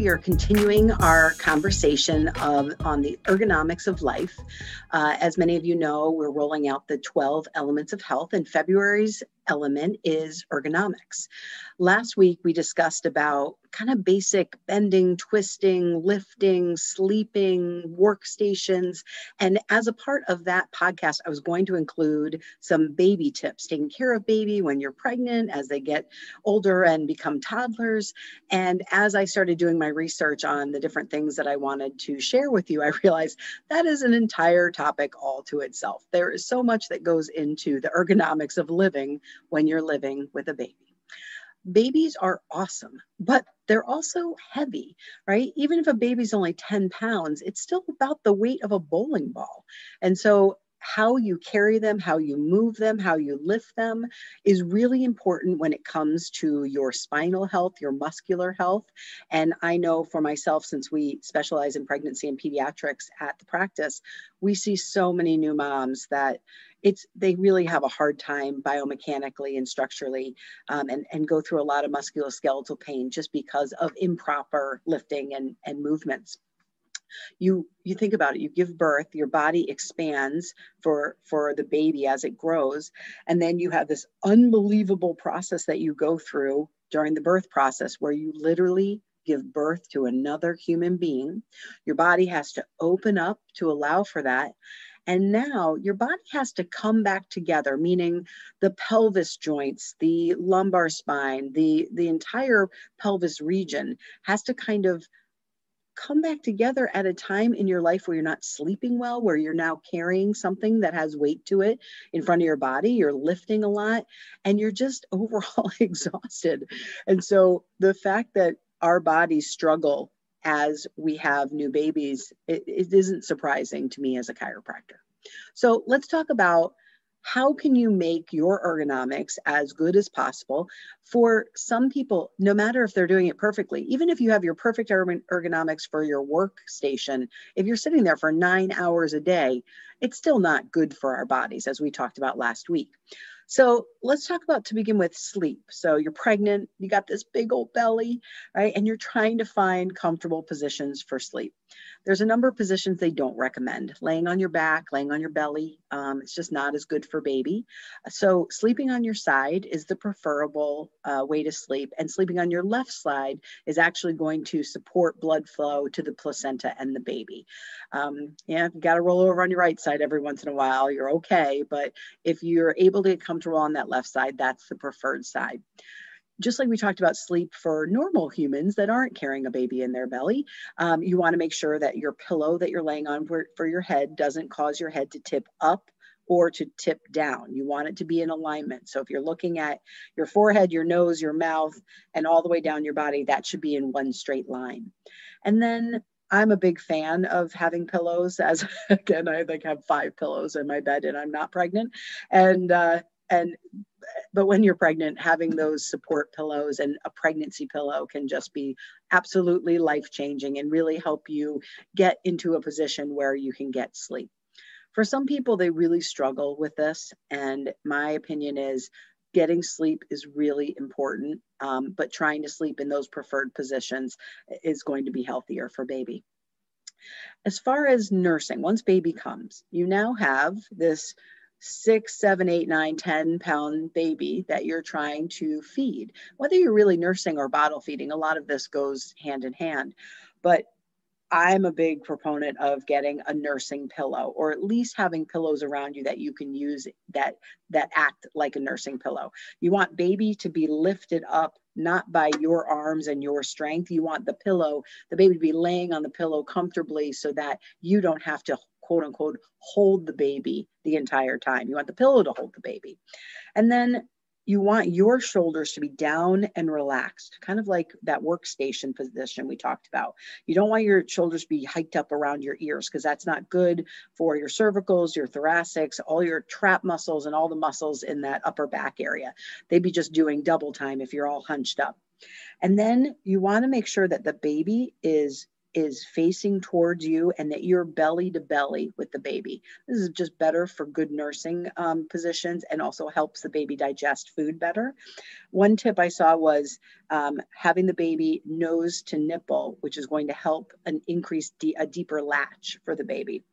We are continuing our conversation of, on the ergonomics of life. Uh, as many of you know, we're rolling out the 12 elements of health, and February's element is ergonomics. Last week, we discussed about kind of basic bending, twisting, lifting, sleeping, workstations. And as a part of that podcast, I was going to include some baby tips, taking care of baby when you're pregnant, as they get older and become toddlers. And as I started doing my research on the different things that I wanted to share with you, I realized that is an entire topic all to itself. There is so much that goes into the ergonomics of living when you're living with a baby. Babies are awesome, but they're also heavy, right? Even if a baby's only 10 pounds, it's still about the weight of a bowling ball. And so how you carry them, how you move them, how you lift them is really important when it comes to your spinal health, your muscular health. And I know for myself, since we specialize in pregnancy and pediatrics at the practice, we see so many new moms that it's they really have a hard time biomechanically and structurally um, and, and go through a lot of musculoskeletal pain just because of improper lifting and, and movements. You you think about it you give birth your body expands for for the baby as it grows and then you have this unbelievable process that you go through during the birth process where you literally give birth to another human being. Your body has to open up to allow for that and now your body has to come back together, meaning the pelvis joints, the lumbar spine, the, the entire pelvis region has to kind of come back together at a time in your life where you're not sleeping well, where you're now carrying something that has weight to it in front of your body, you're lifting a lot, and you're just overall exhausted. And so the fact that our bodies struggle as we have new babies, it, it isn't surprising to me as a chiropractor. So let's talk about how can you make your ergonomics as good as possible for some people no matter if they're doing it perfectly even if you have your perfect ergonomics for your workstation if you're sitting there for nine hours a day it's still not good for our bodies as we talked about last week so let's talk about to begin with sleep. So you're pregnant, you got this big old belly, right? And you're trying to find comfortable positions for sleep. There's a number of positions they don't recommend. Laying on your back, laying on your belly, um, it's just not as good for baby. So sleeping on your side is the preferable uh, way to sleep, and sleeping on your left side is actually going to support blood flow to the placenta and the baby. Um, yeah, you got to roll over on your right side every once in a while. You're okay, but if you're able to get comfortable on that left side, that's the preferred side just like we talked about sleep for normal humans that aren't carrying a baby in their belly, um, you want to make sure that your pillow that you're laying on for, for your head doesn't cause your head to tip up or to tip down. You want it to be in alignment. So if you're looking at your forehead, your nose, your mouth, and all the way down your body, that should be in one straight line. And then I'm a big fan of having pillows as again, I like have five pillows in my bed and I'm not pregnant. And uh, and but when you're pregnant having those support pillows and a pregnancy pillow can just be absolutely life changing and really help you get into a position where you can get sleep. For some people they really struggle with this and my opinion is getting sleep is really important um, but trying to sleep in those preferred positions is going to be healthier for baby. As far as nursing once baby comes you now have this six, seven, eight, nine, 10 pound baby that you're trying to feed. Whether you're really nursing or bottle feeding, a lot of this goes hand in hand. But I'm a big proponent of getting a nursing pillow or at least having pillows around you that you can use that that act like a nursing pillow. You want baby to be lifted up not by your arms and your strength. You want the pillow, the baby to be laying on the pillow comfortably so that you don't have to quote unquote hold the baby the entire time. You want the pillow to hold the baby. And then you want your shoulders to be down and relaxed, kind of like that workstation position we talked about. You don't want your shoulders to be hiked up around your ears because that's not good for your cervicals, your thoracics, all your trap muscles, and all the muscles in that upper back area. They'd be just doing double time if you're all hunched up. And then you want to make sure that the baby is is facing towards you and that you're belly to belly with the baby. This is just better for good nursing um, positions and also helps the baby digest food better. One tip I saw was um, having the baby nose to nipple, which is going to help an increase de- a deeper latch for the baby.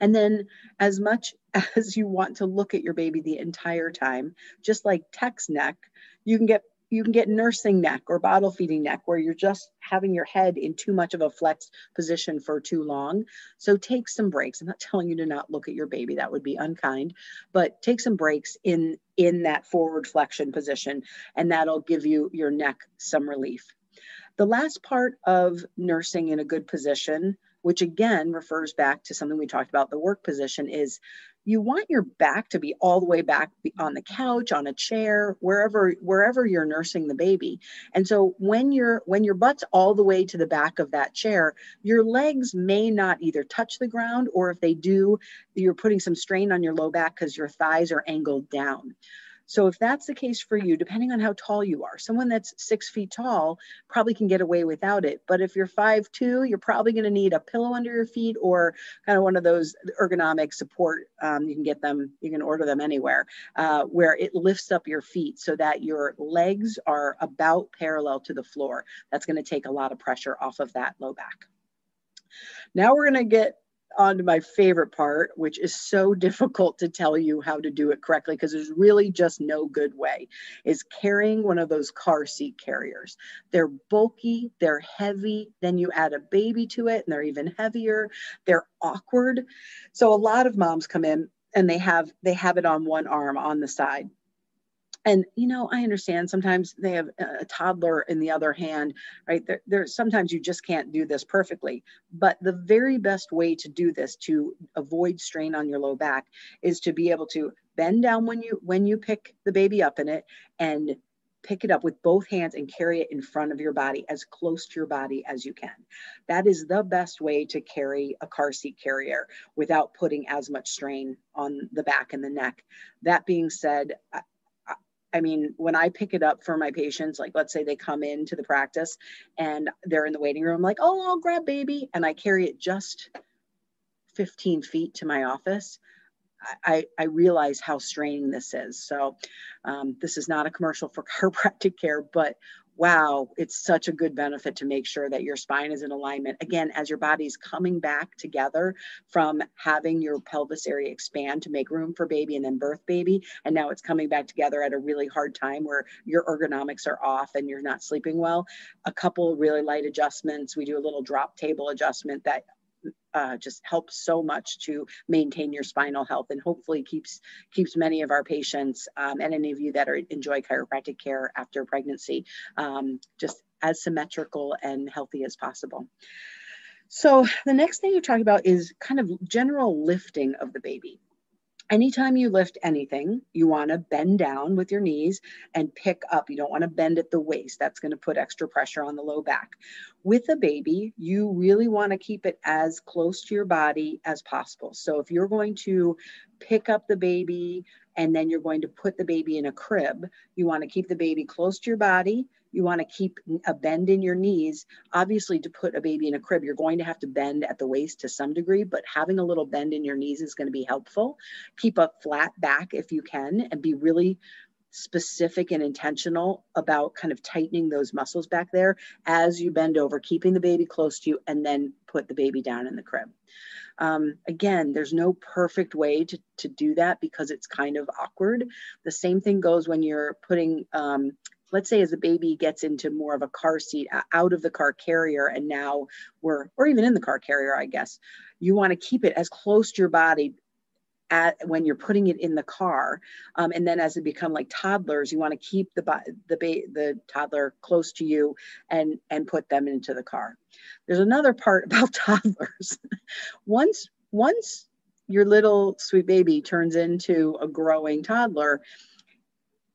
And then, as much as you want to look at your baby the entire time, just like text neck, you can get you can get nursing neck or bottle feeding neck where you're just having your head in too much of a flexed position for too long. So take some breaks. I'm not telling you to not look at your baby, that would be unkind, but take some breaks in in that forward flexion position and that'll give you your neck some relief. The last part of nursing in a good position which again refers back to something we talked about the work position is you want your back to be all the way back on the couch on a chair wherever wherever you're nursing the baby. And so when you're when your butt's all the way to the back of that chair your legs may not either touch the ground or if they do you're putting some strain on your low back because your thighs are angled down so if that's the case for you, depending on how tall you are, someone that's six feet tall probably can get away without it. But if you're five two, you're probably going to need a pillow under your feet or kind of one of those ergonomic support. Um, you can get them, you can order them anywhere, uh, where it lifts up your feet so that your legs are about parallel to the floor. That's going to take a lot of pressure off of that low back. Now we're going to get on to my favorite part, which is so difficult to tell you how to do it correctly because there's really just no good way, is carrying one of those car seat carriers. They're bulky, they're heavy, then you add a baby to it and they're even heavier. They're awkward. So a lot of moms come in and they have they have it on one arm on the side and you know i understand sometimes they have a toddler in the other hand right there, sometimes you just can't do this perfectly but the very best way to do this to avoid strain on your low back is to be able to bend down when you when you pick the baby up in it and pick it up with both hands and carry it in front of your body as close to your body as you can. That is the best way to carry a car seat carrier without putting as much strain on the back and the neck. That being said, I mean, when I pick it up for my patients, like let's say they come into the practice and they're in the waiting room, like, oh, I'll grab baby, and I carry it just 15 feet to my office. I, I realize how straining this is. So, um, this is not a commercial for chiropractic care, but wow, it's such a good benefit to make sure that your spine is in alignment. Again, as your body's coming back together from having your pelvis area expand to make room for baby and then birth baby, and now it's coming back together at a really hard time where your ergonomics are off and you're not sleeping well. A couple really light adjustments. We do a little drop table adjustment that uh, just helps so much to maintain your spinal health and hopefully keeps keeps many of our patients um, and any of you that are enjoy chiropractic care after pregnancy um, just as symmetrical and healthy as possible. So the next thing you're talking about is kind of general lifting of the baby anytime you lift anything, you want to bend down with your knees and pick up. You don't want to bend at the waist. That's going to put extra pressure on the low back. With a baby, you really want to keep it as close to your body as possible. So if you're going to pick up the baby and then you're going to put the baby in a crib, you want to keep the baby close to your body you want to keep a bend in your knees. Obviously, to put a baby in a crib, you're going to have to bend at the waist to some degree, but having a little bend in your knees is going to be helpful. Keep a flat back if you can and be really specific and intentional about kind of tightening those muscles back there as you bend over, keeping the baby close to you, and then put the baby down in the crib. Um, again, there's no perfect way to, to do that because it's kind of awkward. The same thing goes when you're putting um, let's say as a baby gets into more of a car seat out of the car carrier and now we're or even in the car carrier i guess you want to keep it as close to your body at when you're putting it in the car um, and then as it become like toddlers you want to keep the the the toddler close to you and and put them into the car. There's another part about toddlers. Once once your little sweet baby turns into a growing toddler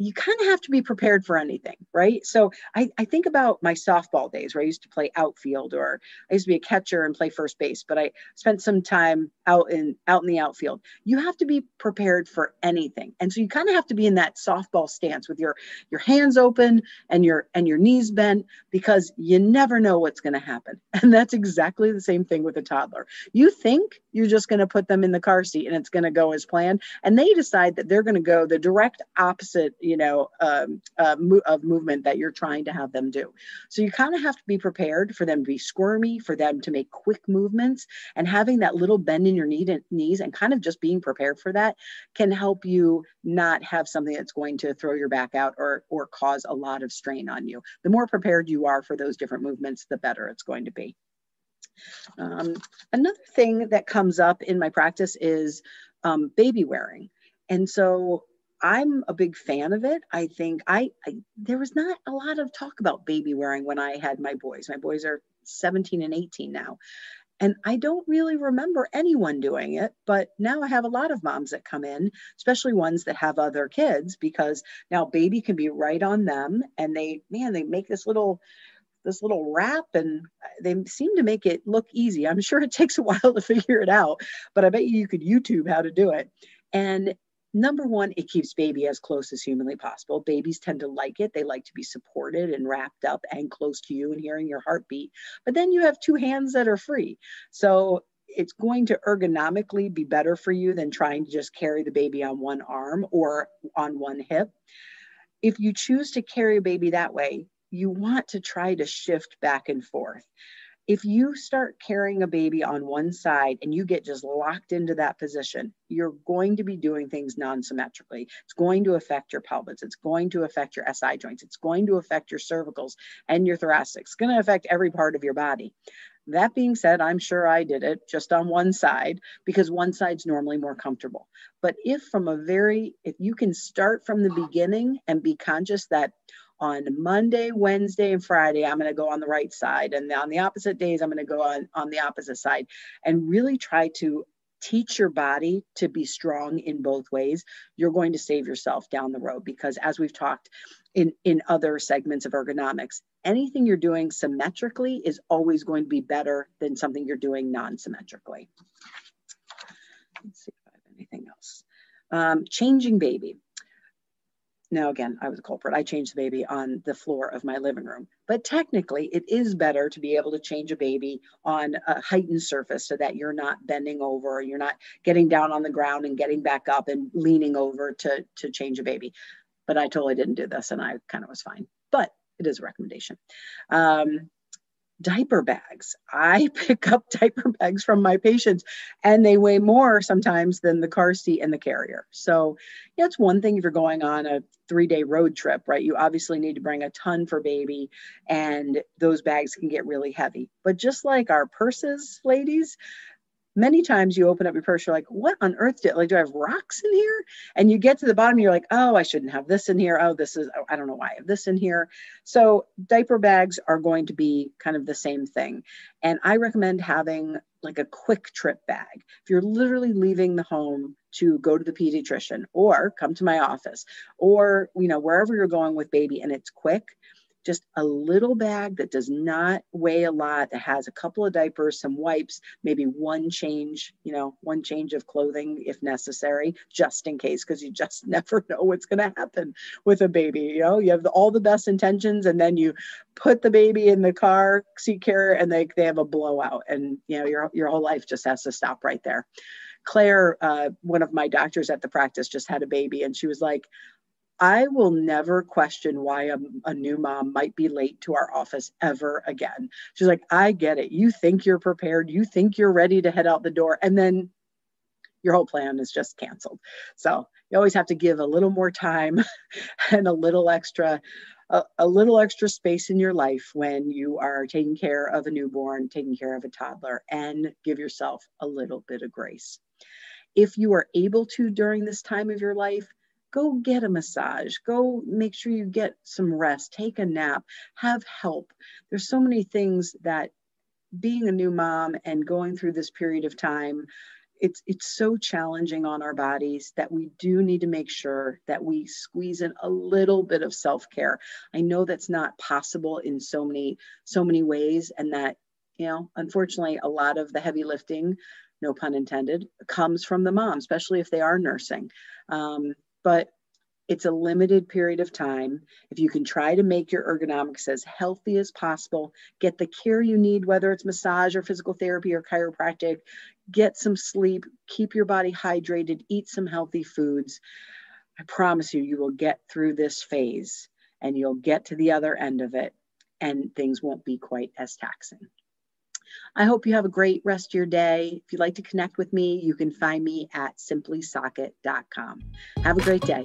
you kind of have to be prepared for anything, right? So I, I think about my softball days where I used to play outfield or I used to be a catcher and play first base, but I spent some time out in out in the outfield. You have to be prepared for anything. And so you kind of have to be in that softball stance with your your hands open and your and your knees bent because you never know what's going to happen. And that's exactly the same thing with a toddler. You think you're just going to put them in the car seat and it's going to go as planned and they decide that they're going to go the direct opposite you know um, uh, mo- of movement that you're trying to have them do. So you kind of have to be prepared for them to be squirmy for them to make quick movements and having that little bend in your knee knees and kind of just being prepared for that can help you not have something that's going to throw your back out or or cause a lot of strain on you. The more prepared you are for those different movements the better it's going to be. Um, another thing that comes up in my practice is um, baby wearing. And so I'm a big fan of it. I think I, I, there was not a lot of talk about baby wearing when I had my boys. My boys are 17 and 18 now. And I don't really remember anyone doing it, but now I have a lot of moms that come in, especially ones that have other kids, because now baby can be right on them and they, man, they make this little this little wrap and they seem to make it look easy. I'm sure it takes a while to figure it out, but I bet you you could YouTube how to do it. And number one, it keeps baby as close as humanly possible. Babies tend to like it. They like to be supported and wrapped up and close to you and hearing your heartbeat. But then you have two hands that are free. So it's going to ergonomically be better for you than trying to just carry the baby on one arm or on one hip. If you choose to carry a baby that way, you want to try to shift back and forth. If you start carrying a baby on one side and you get just locked into that position, you're going to be doing things non symmetrically. It's going to affect your pelvis. It's going to affect your SI joints. It's going to affect your cervicals and your thoracics. It's going to affect every part of your body. That being said, I'm sure I did it just on one side because one side's normally more comfortable. But if from a very, if you can start from the beginning and be conscious that on Monday, Wednesday, and Friday, I'm going to go on the right side. And on the opposite days, I'm going to go on, on the opposite side and really try to teach your body to be strong in both ways. You're going to save yourself down the road because, as we've talked in, in other segments of ergonomics, anything you're doing symmetrically is always going to be better than something you're doing non symmetrically. Let's see if I have anything else. Um, changing baby. Now, again, I was a culprit. I changed the baby on the floor of my living room. But technically, it is better to be able to change a baby on a heightened surface so that you're not bending over, you're not getting down on the ground and getting back up and leaning over to, to change a baby. But I totally didn't do this and I kind of was fine. But it is a recommendation. Um, diaper bags. I pick up diaper bags from my patients and they weigh more sometimes than the car seat and the carrier. So, yeah, it's one thing if you're going on a three day road trip, right? You obviously need to bring a ton for baby and those bags can get really heavy. But just like our purses, ladies, many times you open up your purse, you're like, what on earth did like do I have rocks in here? And you get to the bottom, you're like, oh, I shouldn't have this in here. Oh, this is oh, I don't know why I have this in here. So diaper bags are going to be kind of the same thing. And I recommend having like a quick trip bag. If you're literally leaving the home to go to the pediatrician or come to my office or you know wherever you're going with baby and it's quick just a little bag that does not weigh a lot, that has a couple of diapers, some wipes, maybe one change, you know, one change of clothing if necessary, just in case, because you just never know what's going to happen with a baby. You know, you have the, all the best intentions, and then you put the baby in the car seat carrier, and they, they have a blowout, and you know, your your whole life just has to stop right there. Claire, uh, one of my doctors at the practice, just had a baby, and she was like, I will never question why a, a, new mom might be late to our office ever again. She's like, I get it. You think you're prepared, you think you're ready to head out the door, and then your whole plan is just canceled. So you always have to give a little more time and a little extra. A, a little extra space in your life when you are taking care of a newborn, taking care of a toddler, and give yourself a little bit of grace. If you are able to during this time of your life, go get a massage. Go make sure you get some rest. Take a nap. Have help. There's so many things that being a new mom and going through this period of time it's it's so challenging on our bodies that we do need to make sure that we squeeze in a little bit of self-care. I know that's not possible in so many so many ways and that you know unfortunately a lot of the heavy lifting no pun intended comes from the mom especially if they are nursing. Um, but it's a limited period of time. If you can try to make your ergonomics as healthy as possible, get the care you need, whether it's massage or physical therapy or chiropractic, get some sleep, keep your body hydrated, eat some healthy foods. I promise you, you will get through this phase and you'll get to the other end of it and things won't be quite as taxing. I hope you have a great rest of your day. If you'd like to connect with me, you can find me at simplysocket.com. Have a great day.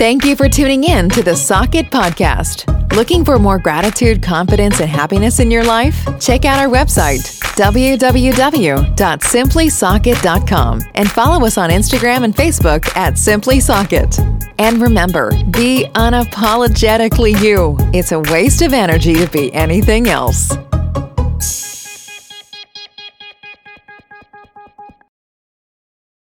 Thank you for tuning in to the Socket Podcast. Looking for more gratitude, confidence, and happiness in your life? Check out our website, www.simplysocket.com, and follow us on Instagram and Facebook at Simply Socket. And remember, be unapologetically you. It's a waste of energy to be anything else.